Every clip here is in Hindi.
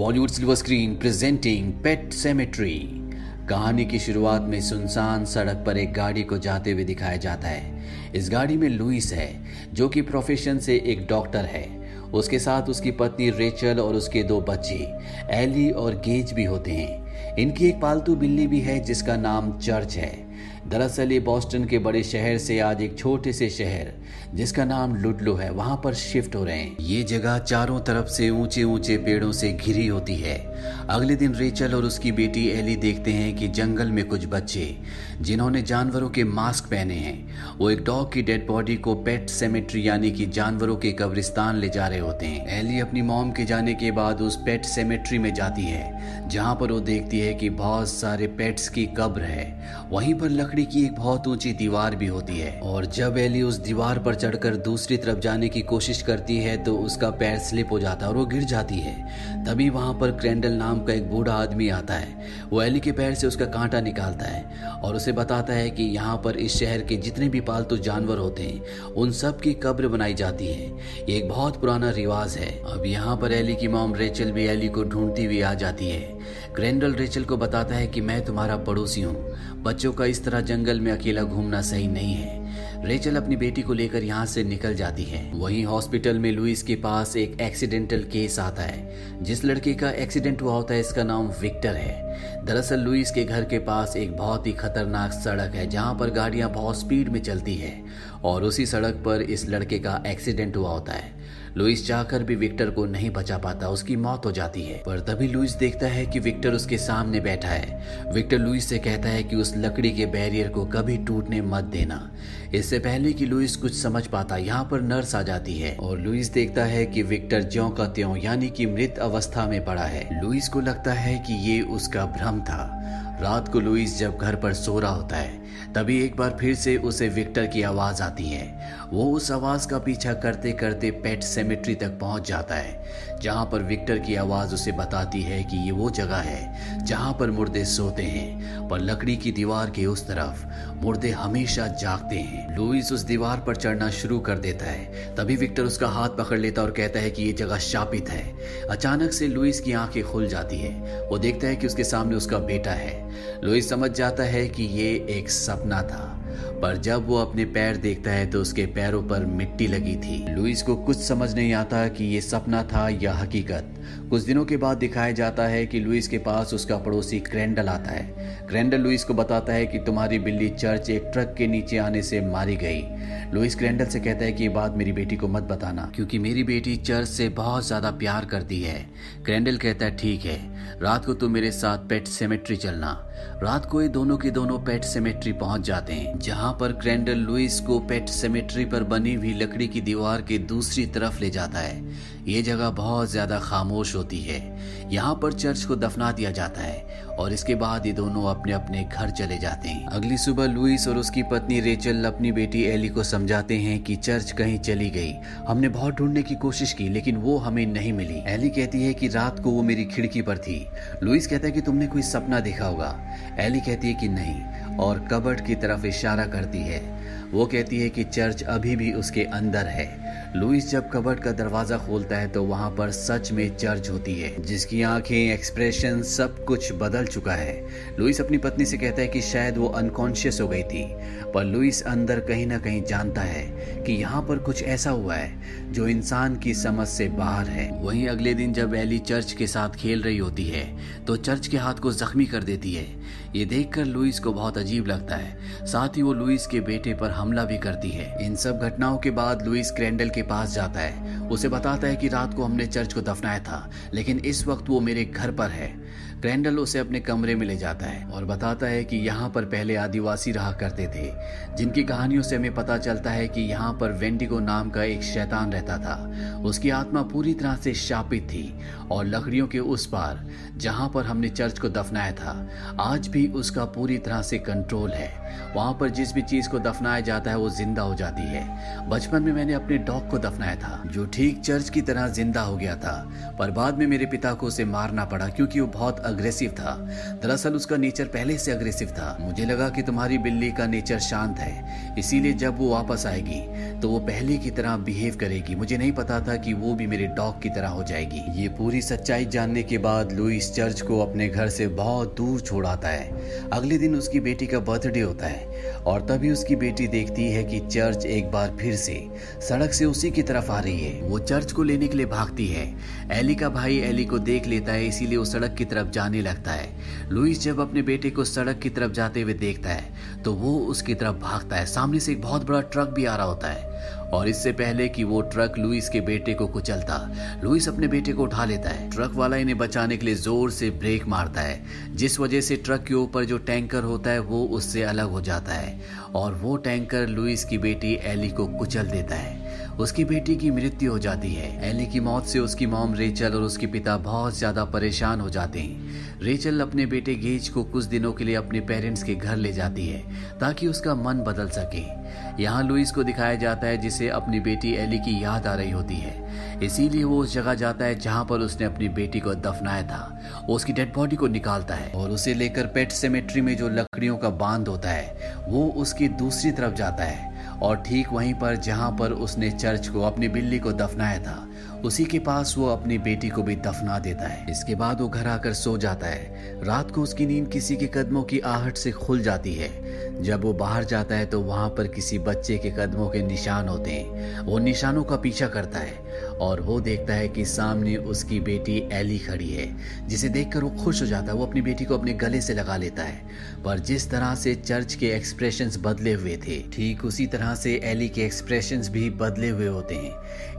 Bollywood silver screen presenting Pet Sematary. कहानी की शुरुआत में सुनसान सड़क पर एक गाड़ी को जाते हुए दिखाया जाता है। इस गाड़ी में लुइस है, जो कि प्रोफेशन से एक डॉक्टर है। उसके साथ उसकी पत्नी रेचल और उसके दो बच्चे, एली और गेज भी होते हैं। इनकी एक पालतू बिल्ली भी है, जिसका नाम चर्च है। दरअसल ये बॉस्टन के बड़े शहर से आज एक छोटे से शहर, जिसका नाम लुडलो है, वहाँ पर शिफ्ट हो रहे हैं। ये जगह चारों तरफ़ से ऊँचे ऊँचे पेड़ों से घिरी होती है। अगले दिन रेचल और उसकी बेटी एली देखते हैं कि जंगल में कुछ बच्चे, जिन्होंने जानवरों के मास्क पहने हैं। वो एक डॉग की डेड बॉडी को पेट सेमेट्री यानी कि जानवरों के कब्रिस्तान ले जा रहे होते हैं। एली अपनी मॉम के जाने के बाद उस पेट सेमेट्री में जाती है। जहाँ पर वो देखती है कि बहुत सारे पेट्स की कब्र है। वहीं पर लकड़ी की एक बहुत ऊँची दीवार भी होती है। और जब एली उस दीवार पर चढ़कर दूसरी तरफ़ जाने की कोशिश करती है तो उसका पैर स्लिप हो जाता है और वो गिर जाती है। तभी वहाँ पर क्रेंडल नाम का एक बूढ़ा आदमी आता है। वो एली के पैर से उसका कांटा निकालता है और उसे बताता है कि यहाँ पर इस शहर के जितने भी पालतू जानवर होते हैं, उन सब की कब्र बनाई जाती है। ये एक बहुत पुराना रिवाज है। अब यहाँ पर एली की मॉम रेचल भी एली को ढूंढती हुई आ जाती है। ग्रेंडल रेचल को बताता है कि मैं तुम्हारा पड़ोसी हूँ। बच्चों का इस तरह जंगल में अकेला घूमना सही नहीं है। रेचल अपनी बेटी को लेकर यहाँ से निकल जाती है। वहीं हॉस्पिटल में लुइस के पास एक एक्सीडेंटल केस आता है। जिस लड़के का एक्सीडेंट हुआ होता है, इसका नाम विक्टर है। दरअसल लुइस के घर के पास एक बहुत ही खतरनाक सड़क है, जहाँ पर गाड़ियाँ बहुत स्पीड में चलती है। और उसी सड़क पर इस लड़के का एक्सीडेंट हुआ होता है। लुइस चाहकर भी विक्टर को नहीं बचा पाता, उसकी मौत हो जाती है। पर तभी लुइस देखता है कि विक्टर उसके सामने बैठा है। विक्टर लुइस से कहता है कि उस लकड़ी के बैरियर को कभी टूटने मत देना। इससे पहले कि लुइस कुछ समझ पाता, यहाँ पर नर्स आ जाती है और लुइस देखता है कि विक्टर ज्यो का त्यों, यानी कि मृत अवस्था में पड़ा है। लुइस को लगता है कि ये उसका भ्रम था। रात को लुइस जब घर पर सो रहा होता है तभी एक बार फिर से उसे विक्टर की आवाज़ आती है। वो उस आवाज़ का पीछा करते करते पेट सेमेट्री तक पहुँच जाता है, जहाँ पर विक्टर की आवाज़ उसे बताती है कि ये वो जगह है, जहाँ पर मुर्दे सोते हैं, पर लकड़ी की दीवार के उस तरफ़ मुर्दे हमेशा जागते हैं। लुइस उस दीवार पर चढ़ना शुरू कर देता है, तभी विक्टर उसका हाथ पकड़ लेता और कहता है कि ये जगह शापित है। अचानक से लुइस की आँखें खुल जाती है, वो देखता है कि उसके सामने उसका बेटा है। लुइस समझ जाता है कि ये एक सपना था। पर जब वो अपने पैर देखता है तो उसके पैरों पर मिट्टी लगी थी। लुइस को कुछ समझ नहीं आता कि ये सपना था या हकीकत। कुछ दिनों के बाद दिखाया जाता है कि लुइस के पास उसका पड़ोसी क्रेंडल आता है। क्रेंडल लुइस को बताता है कि तुम्हारी बिल्ली चर्च एक ट्रक के नीचे आने से मारी गई। लुइस क्रेंडल से कहता है कि ये बात मेरी बेटी को मत बताना, क्योंकि मेरी बेटी चर्च से बहुत ज़्यादा प्यार करती है। क्रेंडल कहता है, ठीक है, रात को तुम मेरे साथ पेट सेमेट्री चलना। रात को ये दोनों के दोनों पेट सेमेट्री पहुँच जाते हैं, जहाँ पर क्रेंडल लुइस को पेट सेमेट्री पर बनी हुई लकड़ी की दीवार के दूसरी तरफ़ ले जाता है। ये जगह बहुत ज़्यादा खामोश होती है। यहाँ पर चर्च को दफना दिया जाता है और इसके बाद ये दोनों अपने अपने घर चले जाते हैं। अगली सुबह लुइस और उसकी पत्नी रेचल अपनी बेटी एली को समझाते हैं कि चर्च कहीं चली गई। हमने बहुत ढूँढने की कोशिश की, लेकिन वो हमें नहीं मिली। एली कहती है कि रात को वो मेरी खिड़की पर थी। लुइस कहता है कि तुमने कोई सपना देखा होगा। एली कहती है कि नहीं। और कबर्ड की तरफ़ इशारा करती है। वो कहती है कि चर्च अभी भी उसके अंदर है। लुइस जब कबर्ड का दरवाज़ा खोलता है तो वहाँ पर सच में चर्च होती है, जिसकी आँखें एक्सप्रेशन सब कुछ बदल चुका है। लुइस अपनी पत्नी से कहता है कि शायद वो अनकॉन्शियस हो गई थी, पर लुइस अंदर कहीं ना कहीं जानता है कि यहाँ पर कुछ ऐसा हुआ है, जो इंसान की समझ से बाहर है। वहीं अगले दिन जब एली चर्च के साथ खेल रही होती है तो चर्च के हाथ को जख्मी कर देती है। ये देखकर लुइस को बहुत अजीब लगता है। साथ ही वो लुइस के बेटे पर हमला भी करती है। इन सब घटनाओं के बाद लुइस क्रेंडल के पास जाता है। उसे बताता है कि रात को हमने चर्च को दफनाया था, लेकिन इस वक्त वो मेरे घर पर है। ग्रैंडल उसे अपने कमरे में ले जाता है और बताता है कि यहाँ पर पहले आदिवासी रहा करते थे, जिनकी कहानियों से हमें पता चलता है कि यहाँ पर वेंडिगो नाम का एक शैतान रहता था। उसकी आत्मा पूरी तरह से शापित थी और लकड़ियों के उस पार, जहाँ पर हमने चर्च को दफनाया था, आज भी उसका पूरी तरह से कंट्रोल है। वहाँ पर जिस भी चीज़ को दफनाया जाता है, वो ज़िंदा हो जाती है। बचपन में मैंने अपने डॉग को दफनाया था, जो ठीक चर्च की तरह ज़िंदा हो गया था, पर बाद में मेरे पिता को उसे मारना पड़ा, क्योंकि वो बहुत अग्रेसिव था। दरअसल उसका नेचर पहले से अग्रेसिव था। मुझे लगा कि तुम्हारी बिल्ली का नेचर शांत है। इसीलिए जब वो वापस आएगी तो वो पहले की तरह बिहेव करेगी। मुझे नहीं पता था कि वो भी मेरे डॉग की तरह हो जाएगी। ये पूरी सच्चाई जानने के बाद लुइस चर्च को अपने घर से बहुत दूर छोड़ आता है। अगले दिन उसकी बेटी का बर्थडे होता है और तभी उसकी बेटी देखती है कि चर्च एक बार फिर से सड़क से उसी की तरफ़ आ रही है। वो चर्च को लेने के लिए भागती है। एली का भाई एली को देख लेता है, इसीलिए वो सड़क की तरफ़ जाने लगता है। लुइस जब अपने बेटे को सड़क की तरफ़ जाते हुए देखता है तो वो उसकी तरफ़ भागता है। सामने से एक बहुत बड़ा ट्रक भी आ रहा होता है। और इससे पहले कि वो ट्रक लुइस के बेटे को कुचलता लुइस अपने बेटे को उठा लेता है। ट्रक वाला इन्हें बचाने के लिए ज़ोर से ब्रेक मारता है, जिस वजह से ट्रक के ऊपर जो टैंकर होता है, वो उससे अलग हो जाता है। और वो टैंकर लुइस की बेटी एली को कुचल देता है। उसकी बेटी की मृत्यु हो जाती है। एली की मौत से उसकी मॉम रेचल और उसके पिता बहुत ज़्यादा परेशान हो जाते हैं। रेचल अपने बेटे गेज को कुछ दिनों के लिए अपने पेरेंट्स के घर ले जाती है, ताकि उसका मन बदल सके। यहाँ लुइस को दिखाया जाता है जिसे अपनी बेटी एली की याद आ रही होती है। इसीलिए वो उस जगह जाता है जहाँ पर उसने अपनी बेटी को दफनाया था। उसकी डेड बॉडी को निकालता है और उसे लेकर पेट सेमेट्री में जो लकड़ियों का बाँध होता है, वो उसकी दूसरी तरफ़ जाता है। और ठीक वहीं पर जहाँ पर उसने चर्च को अपनी बिल्ली को दफनाया था, उसी के पास वो अपनी बेटी को भी दफना देता है। इसके बाद वो घर आकर सो जाता है। रात को उसकी नींद किसी के कदमों की आहट से खुल जाती है। जब वो बाहर जाता है तो वहाँ पर किसी बच्चे के कदमों के निशान होते हैं। वो निशानों का पीछा करता है। और वो देखता है कि सामने उसकी बेटी एली खड़ी है, जिसे देखकर वो खुश हो जाता है। वो अपनी बेटी को अपने गले से लगा लेता है। पर जिस तरह से चर्च के एक्सप्रेशन बदले हुए थे, ठीक उसी तरह से एली के एक्सप्रेशन भी बदले हुए होते हैं।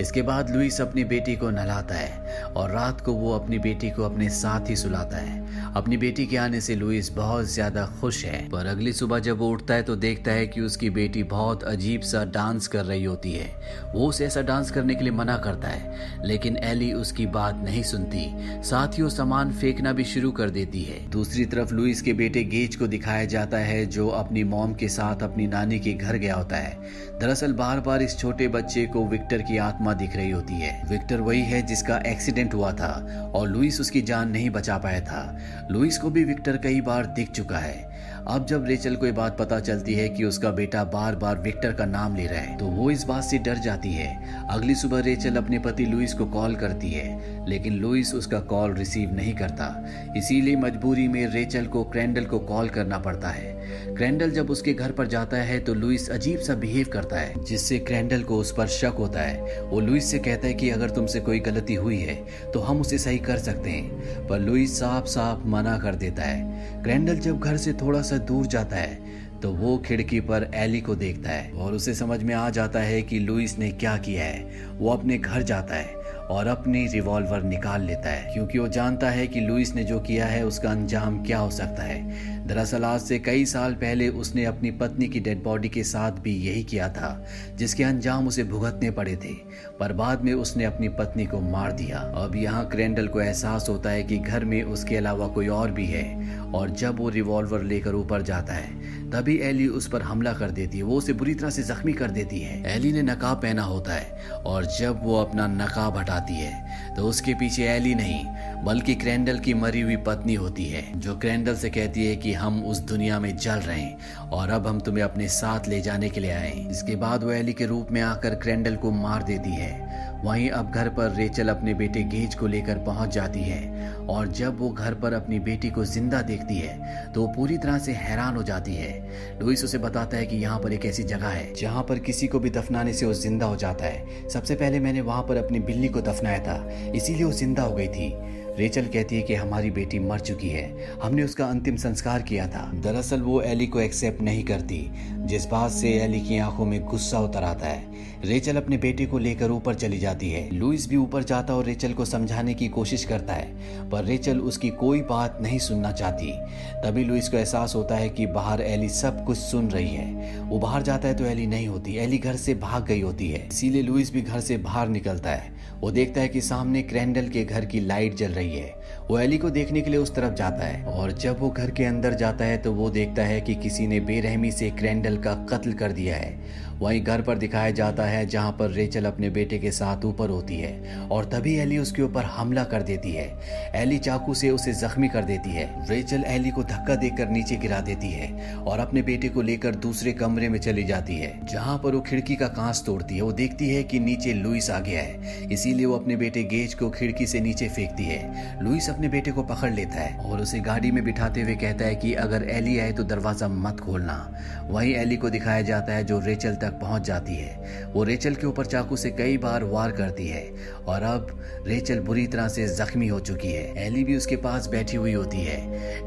इसके बाद लुइस अपनी बेटी को नहलाता है और रात को वो अपनी बेटी को अपने साथ ही सुलाता है। अपनी बेटी के आने से लुइस बहुत ज़्यादा खुश है। पर अगली सुबह जब वो उठता है तो देखता है कि उसकी बेटी बहुत अजीब सा डांस कर रही होती है। वो उसे ऐसा डांस करने के लिए मना करता है, लेकिन एली उसकी बात नहीं सुनती। साथ ही वो सामान फेंकना भी शुरू कर देती है। दूसरी तरफ़ लुइस के बेटे गेज को दिखाया जाता है, जो अपनी मॉम के साथ अपनी नानी के घर गया होता है। दरअसल बार बार इस छोटे बच्चे को विक्टर की आत्मा दिख रही होती है। विक्टर वही है जिसका एक्सीडेंट हुआ था, और लुइस उसकी जान नहीं बचा पाया था। लुइस को भी विक्टर कई बार दिख चुका है। अब जब रेचल को ये बात पता चलती है कि उसका बेटा बार बार विक्टर का नाम ले रहा है तो वो इस बात से डर जाती है। अगली सुबह रेचल अपने पति लुइस को कॉल करती है, लेकिन लुइस उसका कॉल रिसीव नहीं करता। इसीलिए मजबूरी में रेचल को क्रैंडल को कॉल करना पड़ता है। क्रैंडल जब उसके घर पर जाता है तो लुइस अजीब सा बिहेव करता है, जिससे क्रैंडल को उस पर शक होता है। वो लुइस से कहता है कि अगर तुमसे कोई गलती हुई है तो हम उसे सही कर सकते हैं, पर लुइस साफ़ साफ़ मना कर देता है। क्रैंडल जब घर से थोड़ा सा दूर जाता है तो वो खिड़की पर एली को देखता है, और उसे समझ में आ जाता है कि लुइस ने क्या किया है। वो अपने घर जाता है और अपनी रिवॉल्वर निकाल लेता है, क्योंकि वो जानता है कि लुइस ने जो किया है, उसका अंजाम क्या हो सकता है। दरअसल आज से कई साल पहले उसने अपनी पत्नी की डेड बॉडी के साथ भी यही किया था, जिसके अंजाम उसे भुगतने पड़े थे, पर बाद में उसने अपनी पत्नी को मार दिया। अब यहाँ क्रेंडल को एहसास होता है कि घर में उसके अलावा कोई और भी है, और जब वो रिवॉल्वर लेकर ऊपर जाता है, तभी एली उस पर हमला कर देती है। वो उसे बुरी तरह से जख्मी कर देती है। एली ने नकाब पहना होता है, और जब वो अपना नकाब हटाती है तो उसके पीछे एली नहीं, बल्कि क्रैंडल की मरी हुई पत्नी होती है, जो क्रैंडल से कहती है कि हम उस दुनिया में जल रहे हैं और अब हम तुम्हें अपने साथ ले जाने के लिए आए इसके बाद वो एली के रूप में आकर क्रैंडल को मार देती है। वहीं अब घर पर रेचल अपने बेटे गेज को लेकर पहुँच जाती है और जब वो घर पर अपनी बेटी को ज़िंदा देखती है तो वो पूरी तरह से हैरान हो जाती है। लुइस उसे बताता है कि यहाँ पर एक ऐसी जगह है, जहाँ पर किसी को भी दफनाने से वो ज़िंदा हो जाता है। सबसे पहले मैंने वहाँ पर अपनी बिल्ली को दफनाया था, इसीलिए वो ज़िंदा हो गई थी। रेचल कहती है कि हमारी बेटी मर चुकी है, हमने उसका अंतिम संस्कार किया था। दरअसल वो एली को एक्सेप्ट नहीं करती। जिस बात से एली की आँखों में गुस्सा उतर आता है, रेचल अपने बेटे को लेकर ऊपर चली जाती है। लुइस भी ऊपर जाता और रेचल को समझाने की कोशिश करता है, पर रेचल उसकी कोई बात नहीं सुनना चाहती। तभी लुइस को एहसास होता है कि बाहर एली सब कुछ सुन रही है। वो बाहर जाता है तो एली नहीं होती एली घर से भाग गई होती है। इसीलिए लुइस भी घर से बाहर निकलता है। वो देखता है कि सामने क्रैंडल के घर की लाइट जल रही है। वो एली को देखने के लिए उस तरफ़ जाता है, और जब वो घर के अंदर जाता है तो वो देखता है कि किसी ने बेरहमी से क्रैंडल का कत्ल कर दिया है। वहीं घर पर दिखाया जाता है जहाँ पर रेचल अपने बेटे के साथ ऊपर होती है और तभी एली उसके ऊपर हमला कर देती है। एली चाकू से उसे जख्मी कर देती है। रेचल एली को धक्का देकर नीचे गिरा देती है और अपने बेटे को लेकर दूसरे कमरे में चली जाती है, जहाँ पर वो खिड़की का कांच तोड़ती है। वो देखती है कि नीचे लुइस आ गया है, इसीलिए वो अपने बेटे गेज को खिड़की से नीचे फेंकती है। लुइस अपने बेटे को पकड़ लेता है और उसे गाड़ी में बिठाते हुए कहता है कि अगर एली आए तो दरवाज़ा मत खोलना। वहीं एली को दिखाया जाता है जो रेचल तक पहुँच जाती है। वो रेचल के ऊपर चाकू से कई बार वार करती है और अब रेचल बुरी तरह से जख्मी हो चुकी है। एली भी उसके पास बैठी हुई होती है।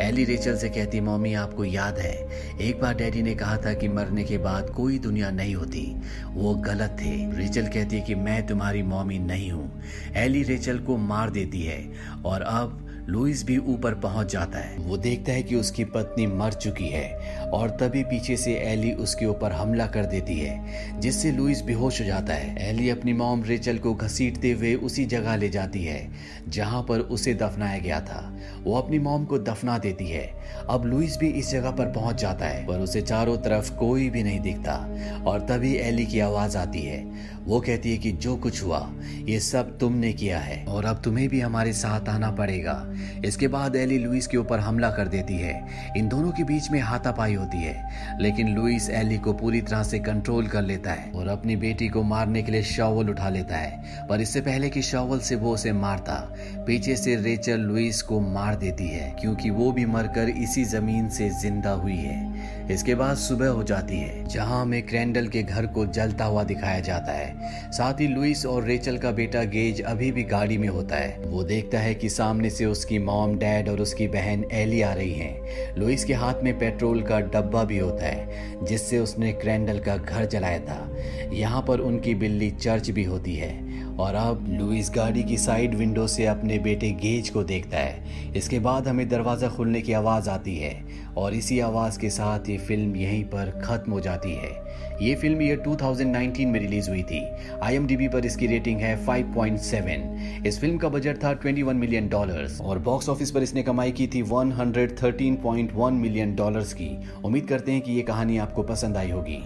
एली रेचल से कहती, मम्मी, आपको याद है, एक बार डैडी ने कहा था कि मरने के बाद कोई दुनिया नहीं होती। वो गलत थे। रेचल कहती है कि मैं तुम्हारी मम्मी नहीं हूँ। एली रेचल को मार देती है और अब लुइस भी ऊपर पहुँच जाता है। वो देखता है कि उसकी पत्नी मर चुकी है और तभी पीछे से एली उसके ऊपर हमला कर देती है, जिससे लुइस बेहोश हो जाता है। एली अपनी मॉम रेचल को घसीटते हुए उसी जगह ले जाती है, जहाँ पर उसे दफनाया गया था। वो अपनी मॉम को दफना देती है। अब लुइस भी इस जगह पर पहुँच जाता है, पर उसे चारों तरफ़ कोई भी नहीं दिखता और तभी एली की आवाज़ आती है वो कहती है कि जो कुछ हुआ, ये सब तुमने किया है। और अब तुम्हें भी हमारे साथ आना पड़ेगा। इसके बाद एली लुइस के ऊपर हमला कर देती है। इन दोनों के बीच में हाथापाई होती है। लेकिन लुइस एली को पूरी तरह से कंट्रोल कर लेता है और अपनी बेटी को मारने के लिए शॉवल उठा लेता है। पर इससे पहले कि शॉवल से वो उसे मारता, पीछे से रेचल लुइस को मार देती है, क्योंकि वो भी मरकर इसी ज़मीन से ज़िंदा हुई है। इसके बाद सुबह हो जाती है, जहाँ हमें क्रैंडल के घर को जलता हुआ दिखाया जाता साथ ही लुइस और रेचल का बेटा गेज अभी भी गाड़ी में होता है। वो देखता है कि सामने से उसकी मॉम, डैड और उसकी बहन एली आ रही हैं। लुइस के हाथ में पेट्रोल का डब्बा भी होता है, जिससे उसने क्रैंडल का घर जलाया था। यहाँ पर उनकी बिल्ली चर्च भी होती है। और अब लुइस गाड़ी की साइड विंडो से अपने बेटे गेज को देखता है। इसके बाद हमें दरवाज़ा खुलने की आवाज़ आती है और इसी आवाज़ के साथ ये फ़िल्म यहीं पर ख़त्म हो जाती है। ये फ़िल्म ईयर 2019 में रिलीज़ हुई थी। आई पर इसकी रेटिंग है 5.7 इस फ़िल्म का बजट था 21 मिलियन डॉलर्स और बॉक्स ऑफ़िस पर इसने कमाई की थी 113.1 मिलियन डॉलर्स की। उम्मीद करते हैं कि ये कहानी आपको पसंद आई होगी।